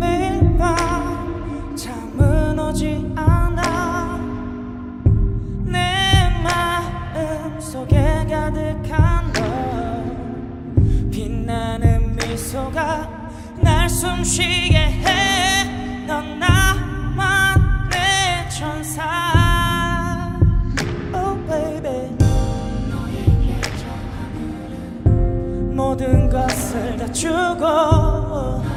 매일 밤 잠은 오지 않아. 내 마음 속에 가득한 너. 빛나는 미소가 날 숨쉬게 해넌 나 모든 것을 다 주고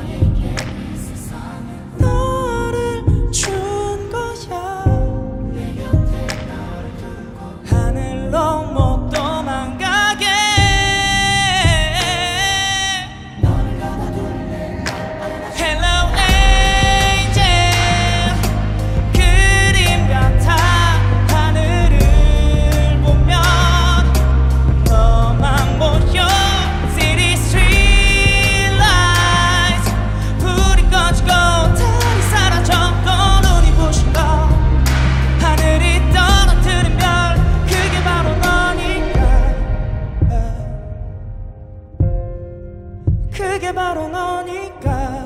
그게 바로 너니까.